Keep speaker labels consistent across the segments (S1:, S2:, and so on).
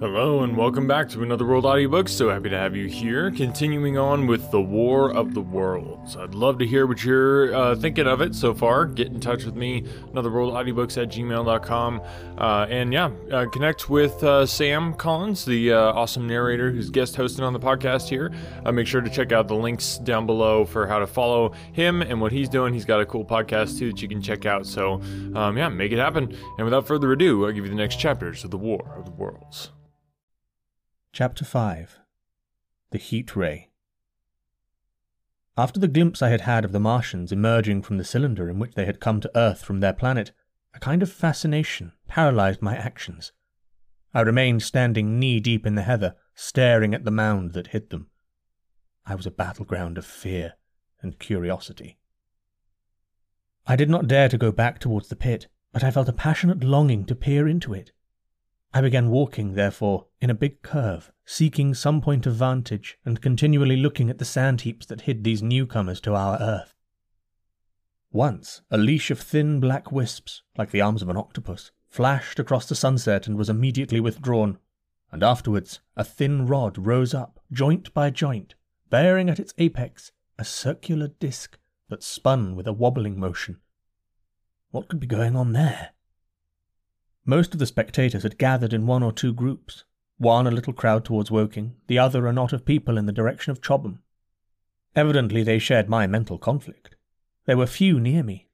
S1: Hello and welcome back to another World Audiobook. So happy to have you here. Continuing on with the War of the Worlds. I'd love to hear what you're uh, thinking of it so far. Get in touch with me, anotherworldaudiobooks at gmail.com. Uh, and yeah, uh, connect with uh, Sam Collins, the uh, awesome narrator who's guest hosting on the podcast here. Uh, make sure to check out the links down below for how to follow him and what he's doing. He's got a cool podcast too that you can check out. So um, yeah, make it happen. And without further ado, I'll give you the next chapters of the War of the Worlds.
S2: Chapter 5 The Heat Ray After the glimpse I had had of the Martians emerging from the cylinder in which they had come to Earth from their planet, a kind of fascination paralyzed my actions. I remained standing knee deep in the heather, staring at the mound that hid them. I was a battleground of fear and curiosity. I did not dare to go back towards the pit, but I felt a passionate longing to peer into it. I began walking, therefore, in a big curve, seeking some point of vantage and continually looking at the sand heaps that hid these newcomers to our earth. Once, a leash of thin black wisps, like the arms of an octopus, flashed across the sunset and was immediately withdrawn, and afterwards a thin rod rose up, joint by joint, bearing at its apex a circular disk that spun with a wobbling motion. What could be going on there? Most of the spectators had gathered in one or two groups, one a little crowd towards Woking, the other a knot of people in the direction of Chobham. Evidently they shared my mental conflict. There were few near me.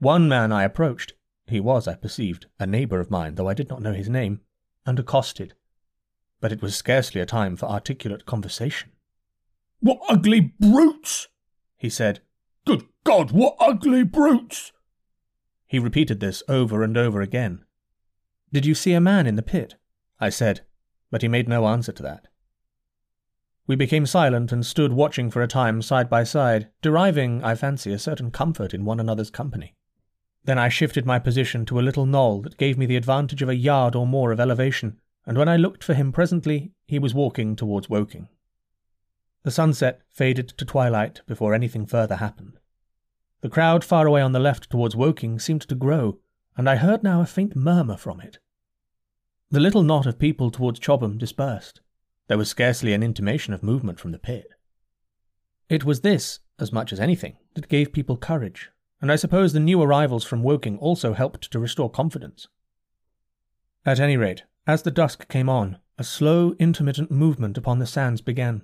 S2: One man I approached, he was, I perceived, a neighbour of mine, though I did not know his name, and accosted. But it was scarcely a time for articulate conversation. What ugly brutes! he said. Good God, what ugly brutes! He repeated this over and over again. Did you see a man in the pit? I said, but he made no answer to that. We became silent and stood watching for a time side by side, deriving, I fancy, a certain comfort in one another's company. Then I shifted my position to a little knoll that gave me the advantage of a yard or more of elevation, and when I looked for him presently, he was walking towards Woking. The sunset faded to twilight before anything further happened. The crowd far away on the left towards Woking seemed to grow, and I heard now a faint murmur from it. The little knot of people towards Chobham dispersed. There was scarcely an intimation of movement from the pit. It was this, as much as anything, that gave people courage, and I suppose the new arrivals from Woking also helped to restore confidence. At any rate, as the dusk came on, a slow, intermittent movement upon the sands began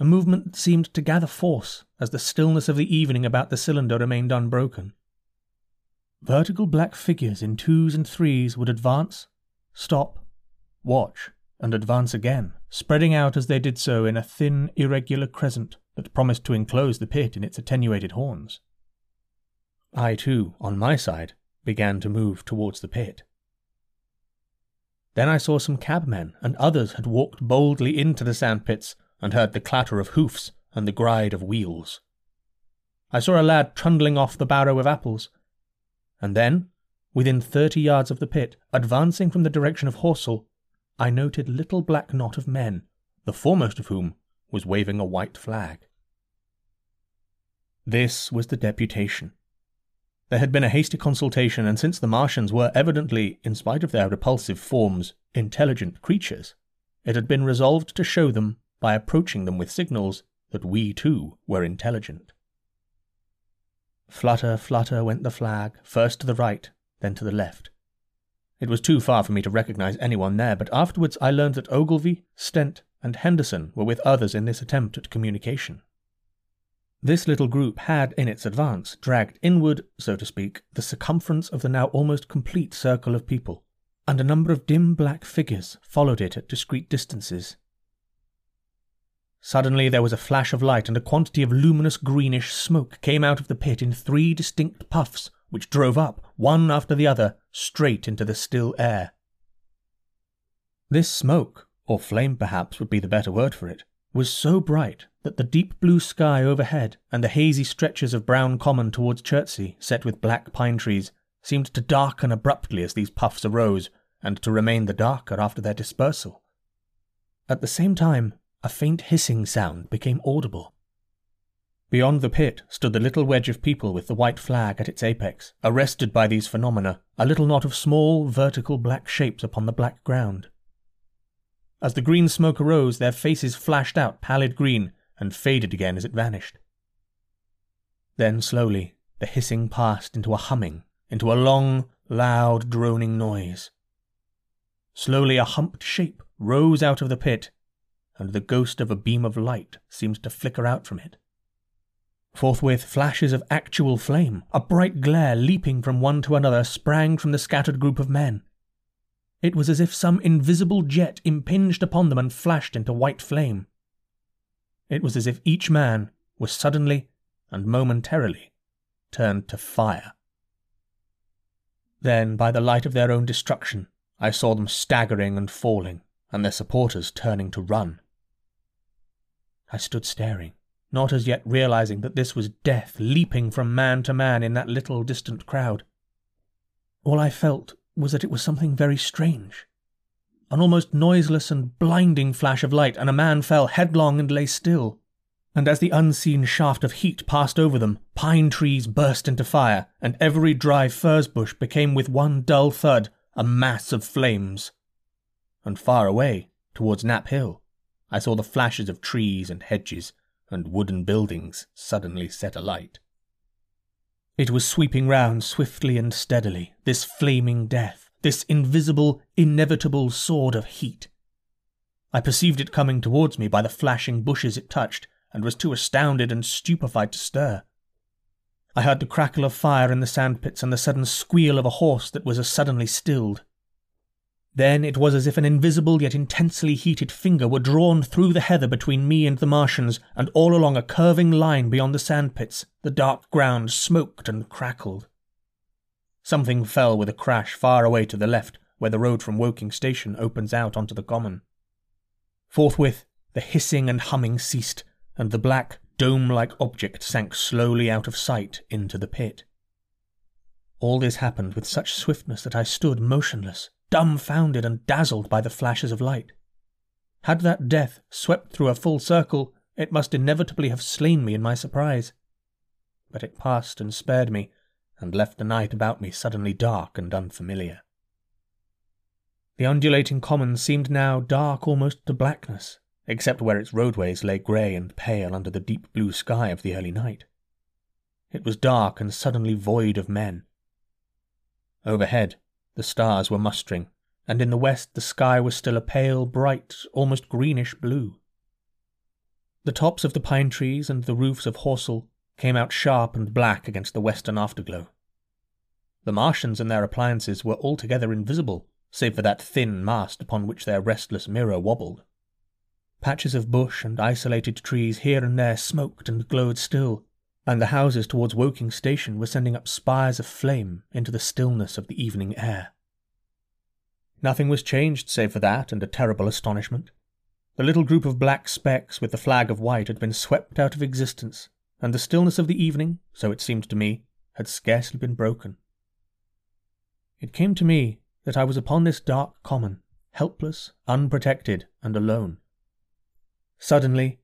S2: a movement seemed to gather force as the stillness of the evening about the cylinder remained unbroken. Vertical black figures in twos and threes would advance, stop, watch, and advance again, spreading out as they did so in a thin, irregular crescent that promised to enclose the pit in its attenuated horns. I, too, on my side, began to move towards the pit. Then I saw some cabmen and others had walked boldly into the sandpits, and heard the clatter of hoofs and the gride of wheels. I saw a lad trundling off the barrow of apples, and then, within thirty yards of the pit, advancing from the direction of Horsell, I noted little black knot of men, the foremost of whom was waving a white flag. This was the deputation. There had been a hasty consultation, and since the Martians were evidently, in spite of their repulsive forms, intelligent creatures, it had been resolved to show them by approaching them with signals that we too were intelligent. Flutter, flutter went the flag, first to the right, then to the left. It was too far for me to recognize anyone there, but afterwards I learned that Ogilvy, Stent, and Henderson were with others in this attempt at communication. This little group had, in its advance, dragged inward, so to speak, the circumference of the now almost complete circle of people, and a number of dim black figures followed it at discreet distances, Suddenly there was a flash of light, and a quantity of luminous greenish smoke came out of the pit in three distinct puffs, which drove up, one after the other, straight into the still air. This smoke, or flame perhaps would be the better word for it, was so bright that the deep blue sky overhead and the hazy stretches of brown common towards Chertsey, set with black pine trees, seemed to darken abruptly as these puffs arose, and to remain the darker after their dispersal. At the same time, a faint hissing sound became audible. Beyond the pit stood the little wedge of people with the white flag at its apex, arrested by these phenomena, a little knot of small, vertical black shapes upon the black ground. As the green smoke arose, their faces flashed out pallid green and faded again as it vanished. Then slowly, the hissing passed into a humming, into a long, loud, droning noise. Slowly, a humped shape rose out of the pit and the ghost of a beam of light seems to flicker out from it. Forthwith, flashes of actual flame, a bright glare leaping from one to another, sprang from the scattered group of men. It was as if some invisible jet impinged upon them and flashed into white flame. It was as if each man was suddenly and momentarily turned to fire. Then, by the light of their own destruction, I saw them staggering and falling, and their supporters turning to run. I stood staring, not as yet realizing that this was death leaping from man to man in that little distant crowd. All I felt was that it was something very strange. An almost noiseless and blinding flash of light, and a man fell headlong and lay still. And as the unseen shaft of heat passed over them, pine trees burst into fire, and every dry furze bush became with one dull thud a mass of flames and far away, towards Knapp Hill, I saw the flashes of trees and hedges and wooden buildings suddenly set alight. It was sweeping round swiftly and steadily, this flaming death, this invisible, inevitable sword of heat. I perceived it coming towards me by the flashing bushes it touched, and was too astounded and stupefied to stir. I heard the crackle of fire in the sand pits and the sudden squeal of a horse that was as suddenly stilled. Then it was as if an invisible yet intensely heated finger were drawn through the heather between me and the Martians, and all along a curving line beyond the sandpits, the dark ground smoked and crackled. Something fell with a crash far away to the left, where the road from Woking Station opens out onto the common. Forthwith, the hissing and humming ceased, and the black, dome like object sank slowly out of sight into the pit. All this happened with such swiftness that I stood motionless dumbfounded and dazzled by the flashes of light. Had that death swept through a full circle, it must inevitably have slain me in my surprise. But it passed and spared me, and left the night about me suddenly dark and unfamiliar. The undulating common seemed now dark almost to blackness, except where its roadways lay grey and pale under the deep blue sky of the early night. It was dark and suddenly void of men. Overhead, the stars were mustering, and in the west the sky was still a pale, bright, almost greenish blue. The tops of the pine trees and the roofs of Horsell came out sharp and black against the western afterglow. The Martians and their appliances were altogether invisible, save for that thin mast upon which their restless mirror wobbled. Patches of bush and isolated trees here and there smoked and glowed still, and the houses towards Woking station were sending up spires of flame into the stillness of the evening air. Nothing was changed save for that and a terrible astonishment. The little group of black specks with the flag of white had been swept out of existence, and the stillness of the evening, so it seemed to me, had scarcely been broken. It came to me that I was upon this dark common, helpless, unprotected, and alone. Suddenly,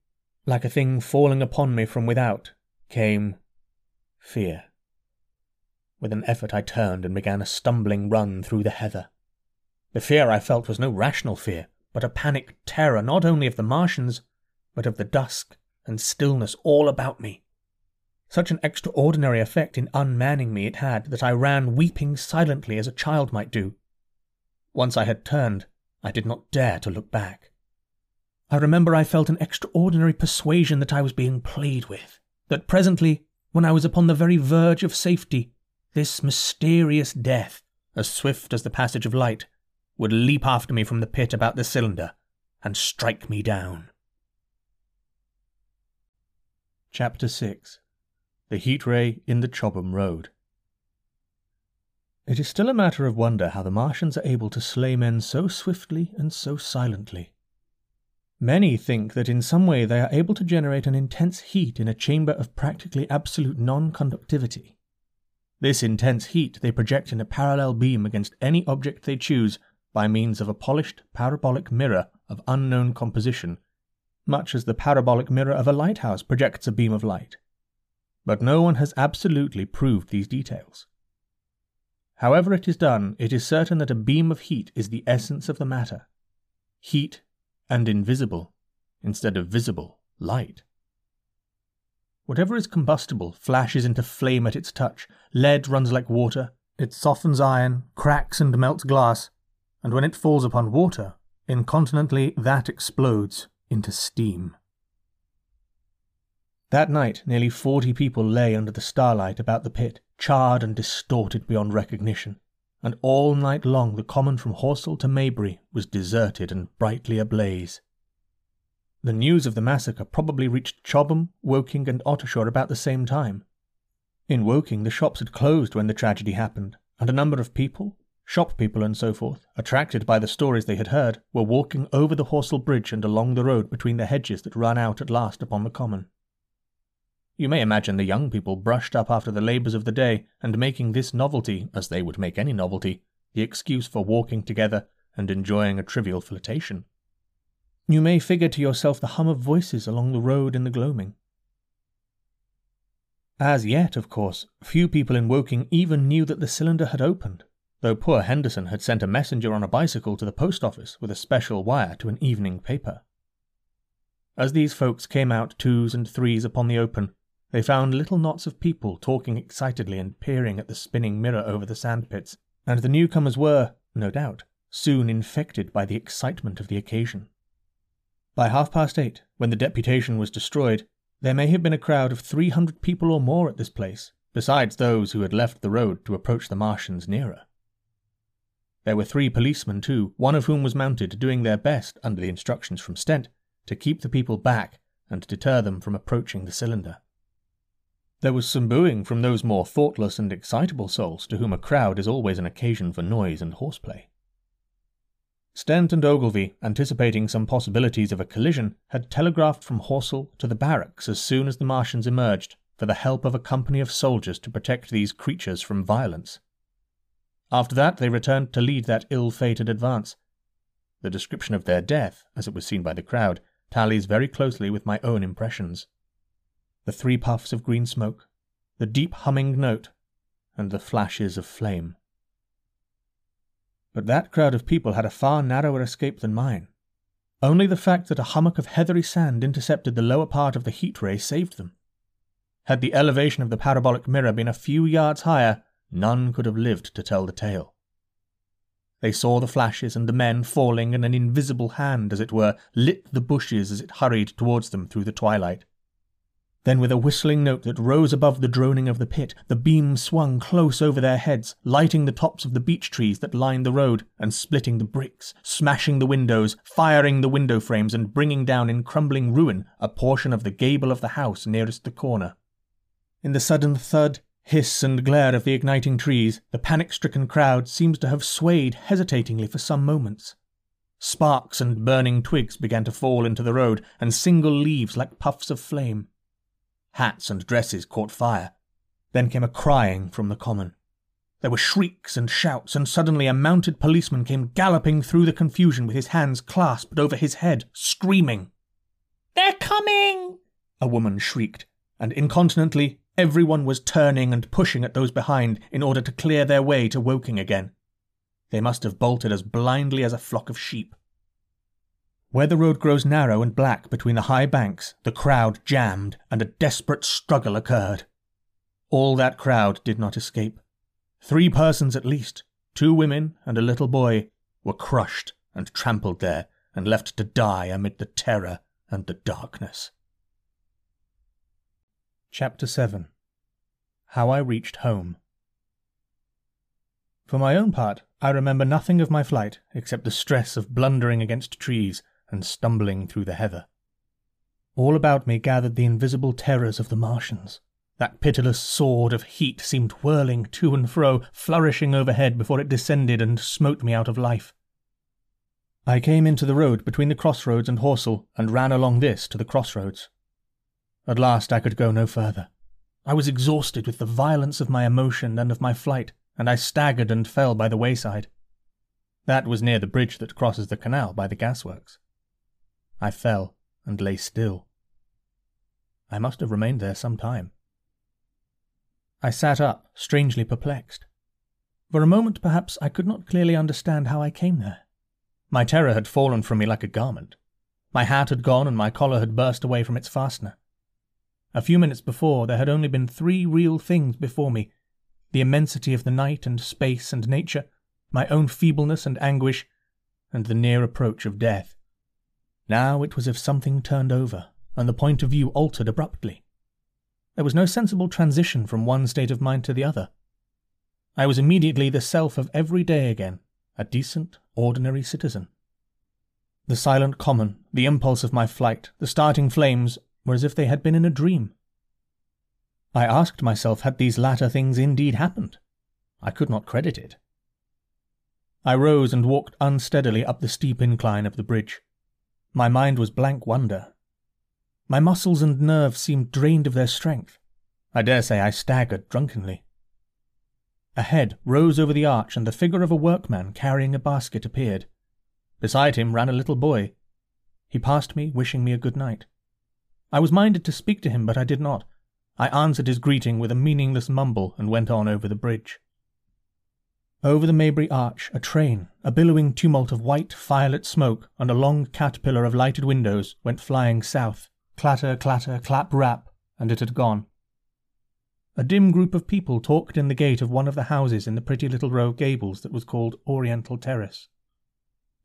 S2: like a thing falling upon me from without, came fear. With an effort, I turned and began a stumbling run through the heather. The fear I felt was no rational fear, but a panic terror not only of the Martians, but of the dusk and stillness all about me. Such an extraordinary effect in unmanning me it had that I ran weeping silently as a child might do. Once I had turned, I did not dare to look back. I remember I felt an extraordinary persuasion that I was being played with that presently, when I was upon the very verge of safety, this mysterious death, as swift as the passage of light, would leap after me from the pit about the cylinder and strike me down. Chapter 6 The Heat Ray in the Chobham Road. It is still a matter of wonder how the Martians are able to slay men so swiftly and so silently. Many think that in some way they are able to generate an intense heat in a chamber of practically absolute non conductivity. This intense heat they project in a parallel beam against any object they choose by means of a polished parabolic mirror of unknown composition, much as the parabolic mirror of a lighthouse projects a beam of light. But no one has absolutely proved these details. However, it is done, it is certain that a beam of heat is the essence of the matter. Heat and invisible instead of visible light. Whatever is combustible flashes into flame at its touch, lead runs like water, it softens iron, cracks and melts glass, and when it falls upon water, incontinently that explodes into steam. That night, nearly forty people lay under the starlight about the pit, charred and distorted beyond recognition and all night long the common from Horsell to Maybury was deserted and brightly ablaze. The news of the massacre probably reached Chobham, Woking, and Ottershaw about the same time. In Woking, the shops had closed when the tragedy happened, and a number of people, shop people and so forth, attracted by the stories they had heard, were walking over the Horsell Bridge and along the road between the hedges that ran out at last upon the common. You may imagine the young people brushed up after the labours of the day and making this novelty, as they would make any novelty, the excuse for walking together and enjoying a trivial flirtation. You may figure to yourself the hum of voices along the road in the gloaming. As yet, of course, few people in Woking even knew that the cylinder had opened, though poor Henderson had sent a messenger on a bicycle to the post office with a special wire to an evening paper. As these folks came out twos and threes upon the open, they found little knots of people talking excitedly and peering at the spinning mirror over the sandpits, and the newcomers were, no doubt, soon infected by the excitement of the occasion. By half past eight, when the deputation was destroyed, there may have been a crowd of 300 people or more at this place, besides those who had left the road to approach the Martians nearer. There were three policemen, too, one of whom was mounted, doing their best, under the instructions from Stent, to keep the people back and deter them from approaching the cylinder. There was some booing from those more thoughtless and excitable souls to whom a crowd is always an occasion for noise and horseplay. Stent and Ogilvy, anticipating some possibilities of a collision, had telegraphed from Horsell to the barracks as soon as the Martians emerged for the help of a company of soldiers to protect these creatures from violence. After that, they returned to lead that ill fated advance. The description of their death, as it was seen by the crowd, tallies very closely with my own impressions the three puffs of green smoke, the deep humming note, and the flashes of flame. But that crowd of people had a far narrower escape than mine. Only the fact that a hummock of heathery sand intercepted the lower part of the heat ray saved them. Had the elevation of the parabolic mirror been a few yards higher, none could have lived to tell the tale. They saw the flashes and the men falling, and an invisible hand, as it were, lit the bushes as it hurried towards them through the twilight. Then, with a whistling note that rose above the droning of the pit, the beam swung close over their heads, lighting the tops of the beech trees that lined the road, and splitting the bricks, smashing the windows, firing the window frames, and bringing down in crumbling ruin a portion of the gable of the house nearest the corner. In the sudden thud, hiss, and glare of the igniting trees, the panic stricken crowd seems to have swayed hesitatingly for some moments. Sparks and burning twigs began to fall into the road, and single leaves like puffs of flame. Hats and dresses caught fire. Then came a crying from the common. There were shrieks and shouts, and suddenly a mounted policeman came galloping through the confusion with his hands clasped over his head, screaming. They're coming! A woman shrieked, and incontinently everyone was turning and pushing at those behind in order to clear their way to Woking again. They must have bolted as blindly as a flock of sheep. Where the road grows narrow and black between the high banks, the crowd jammed and a desperate struggle occurred. All that crowd did not escape. Three persons at least, two women and a little boy, were crushed and trampled there and left to die amid the terror and the darkness. Chapter 7 How I Reached Home For my own part, I remember nothing of my flight except the stress of blundering against trees and stumbling through the heather. All about me gathered the invisible terrors of the Martians. That pitiless sword of heat seemed whirling to and fro, flourishing overhead before it descended and smote me out of life. I came into the road between the crossroads and Horsell and ran along this to the crossroads. At last I could go no further. I was exhausted with the violence of my emotion and of my flight, and I staggered and fell by the wayside. That was near the bridge that crosses the canal by the gasworks. I fell and lay still. I must have remained there some time. I sat up, strangely perplexed. For a moment, perhaps, I could not clearly understand how I came there. My terror had fallen from me like a garment. My hat had gone and my collar had burst away from its fastener. A few minutes before, there had only been three real things before me the immensity of the night and space and nature, my own feebleness and anguish, and the near approach of death. Now it was as if something turned over, and the point of view altered abruptly. There was no sensible transition from one state of mind to the other. I was immediately the self of every day again, a decent, ordinary citizen. The silent common, the impulse of my flight, the starting flames, were as if they had been in a dream. I asked myself had these latter things indeed happened. I could not credit it. I rose and walked unsteadily up the steep incline of the bridge. My mind was blank wonder. My muscles and nerves seemed drained of their strength. I dare say I staggered drunkenly. A head rose over the arch, and the figure of a workman carrying a basket appeared. Beside him ran a little boy. He passed me, wishing me a good night. I was minded to speak to him, but I did not. I answered his greeting with a meaningless mumble and went on over the bridge. Over the Maybury Arch, a train, a billowing tumult of white, firelit smoke, and a long caterpillar of lighted windows, went flying south. Clatter, clatter, clap, rap, and it had gone. A dim group of people talked in the gate of one of the houses in the pretty little row of gables that was called Oriental Terrace.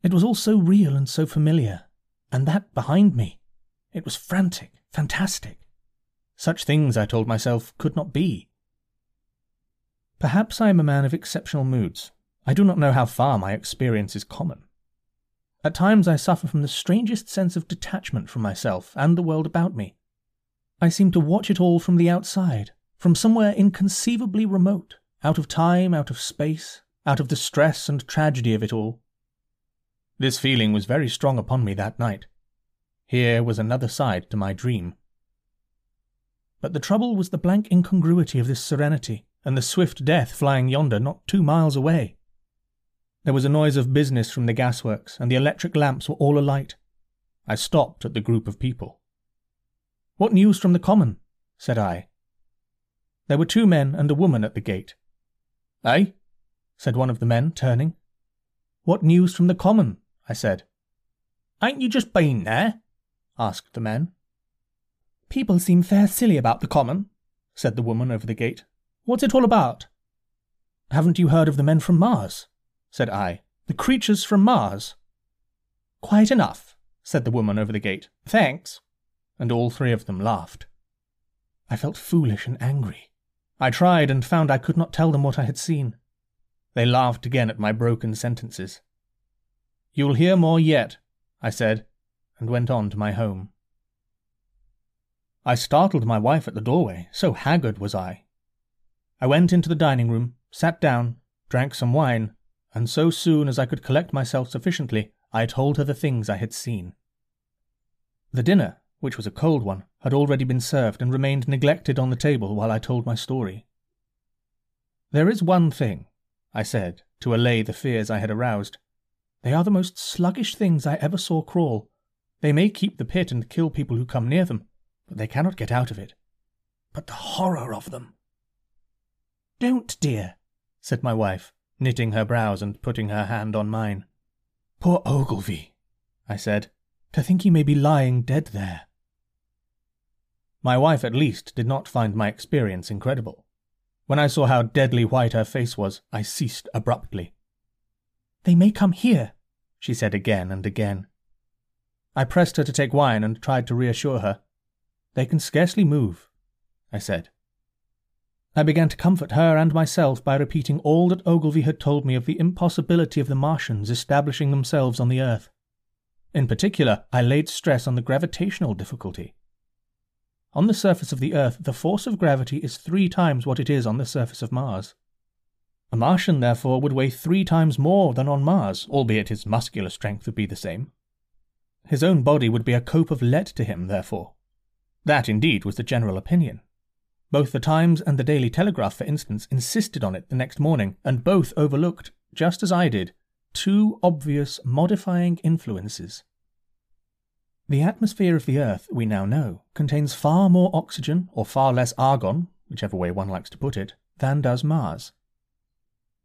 S2: It was all so real and so familiar, and that behind me. It was frantic, fantastic. Such things, I told myself, could not be. Perhaps I am a man of exceptional moods. I do not know how far my experience is common. At times I suffer from the strangest sense of detachment from myself and the world about me. I seem to watch it all from the outside, from somewhere inconceivably remote, out of time, out of space, out of the stress and tragedy of it all. This feeling was very strong upon me that night. Here was another side to my dream. But the trouble was the blank incongruity of this serenity and the swift death flying yonder not two miles away. There was a noise of business from the gasworks, and the electric lamps were all alight. I stopped at the group of people. What news from the common? said I. There were two men and a woman at the gate. Eh? said one of the men, turning. What news from the common? I said. Ain't you just been there? asked the man. People seem fair silly about the common, said the woman over the gate. What's it all about? Haven't you heard of the men from Mars? said I. The creatures from Mars. Quite enough, said the woman over the gate. Thanks. And all three of them laughed. I felt foolish and angry. I tried and found I could not tell them what I had seen. They laughed again at my broken sentences. You'll hear more yet, I said, and went on to my home. I startled my wife at the doorway, so haggard was I, I went into the dining room, sat down, drank some wine, and so soon as I could collect myself sufficiently, I told her the things I had seen. The dinner, which was a cold one, had already been served and remained neglected on the table while I told my story. There is one thing, I said, to allay the fears I had aroused. They are the most sluggish things I ever saw crawl. They may keep the pit and kill people who come near them, but they cannot get out of it. But the horror of them! Don't, dear, said my wife, knitting her brows and putting her hand on mine. Poor Ogilvy, I said. To think he may be lying dead there. My wife, at least, did not find my experience incredible. When I saw how deadly white her face was, I ceased abruptly. They may come here, she said again and again. I pressed her to take wine and tried to reassure her. They can scarcely move, I said. I began to comfort her and myself by repeating all that Ogilvy had told me of the impossibility of the Martians establishing themselves on the Earth. In particular, I laid stress on the gravitational difficulty. On the surface of the Earth, the force of gravity is three times what it is on the surface of Mars. A Martian, therefore, would weigh three times more than on Mars, albeit his muscular strength would be the same. His own body would be a cope of lead to him, therefore. That, indeed, was the general opinion. Both the Times and the Daily Telegraph, for instance, insisted on it the next morning, and both overlooked, just as I did, two obvious modifying influences. The atmosphere of the Earth, we now know, contains far more oxygen or far less argon, whichever way one likes to put it, than does Mars.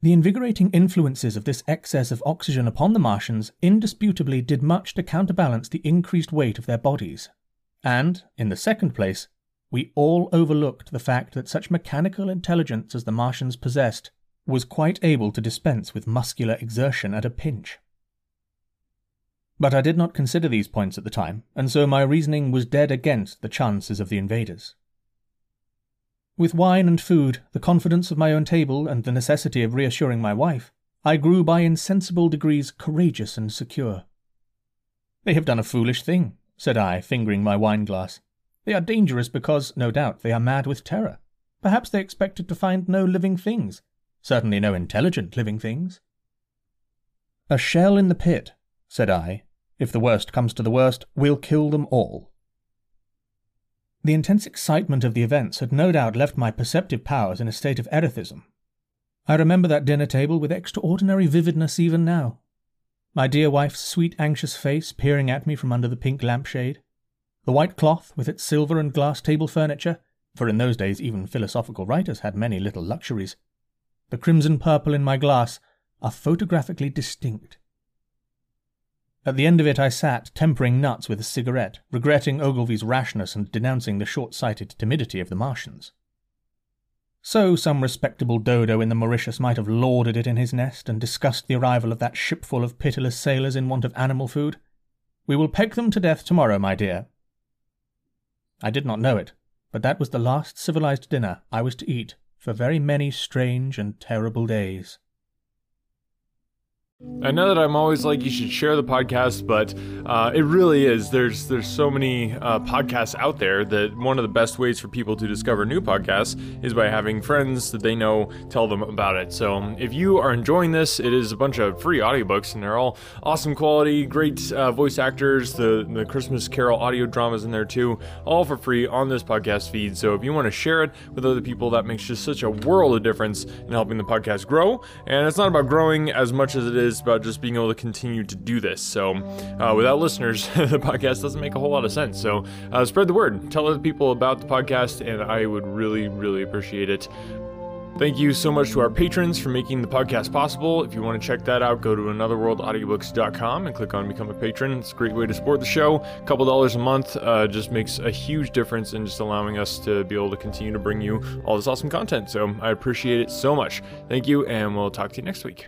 S2: The invigorating influences of this excess of oxygen upon the Martians indisputably did much to counterbalance the increased weight of their bodies. And, in the second place, we all overlooked the fact that such mechanical intelligence as the Martians possessed was quite able to dispense with muscular exertion at a pinch. But I did not consider these points at the time, and so my reasoning was dead against the chances of the invaders. With wine and food, the confidence of my own table, and the necessity of reassuring my wife, I grew by insensible degrees courageous and secure. They have done a foolish thing, said I, fingering my wine glass. They are dangerous because, no doubt, they are mad with terror. Perhaps they expected to find no living things, certainly no intelligent living things. A shell in the pit, said I. If the worst comes to the worst, we'll kill them all. The intense excitement of the events had no doubt left my perceptive powers in a state of erethism. I remember that dinner table with extraordinary vividness even now. My dear wife's sweet, anxious face peering at me from under the pink lampshade, the white cloth, with its silver and glass table furniture, for in those days even philosophical writers had many little luxuries, the crimson purple in my glass, are photographically distinct. At the end of it, I sat, tempering nuts with a cigarette, regretting Ogilvy's rashness and denouncing the short sighted timidity of the Martians. So, some respectable dodo in the Mauritius might have lauded it in his nest and discussed the arrival of that shipful of pitiless sailors in want of animal food. We will peg them to death tomorrow, my dear, I did not know it, but that was the last civilized dinner I was to eat for very many strange and terrible days.
S1: I know that I'm always like you should share the podcast, but uh, it really is. There's there's so many uh, podcasts out there that one of the best ways for people to discover new podcasts is by having friends that they know tell them about it. So um, if you are enjoying this, it is a bunch of free audiobooks, and they're all awesome quality, great uh, voice actors. The the Christmas Carol audio dramas in there too, all for free on this podcast feed. So if you want to share it with other people, that makes just such a world of difference in helping the podcast grow. And it's not about growing as much as it is is about just being able to continue to do this. So, uh, without listeners, the podcast doesn't make a whole lot of sense. So, uh, spread the word, tell other people about the podcast, and I would really, really appreciate it. Thank you so much to our patrons for making the podcast possible. If you want to check that out, go to anotherworldaudiobooks.com and click on Become a Patron. It's a great way to support the show. A couple dollars a month uh, just makes a huge difference in just allowing us to be able to continue to bring you all this awesome content. So I appreciate it so much. Thank you, and we'll talk to you next week.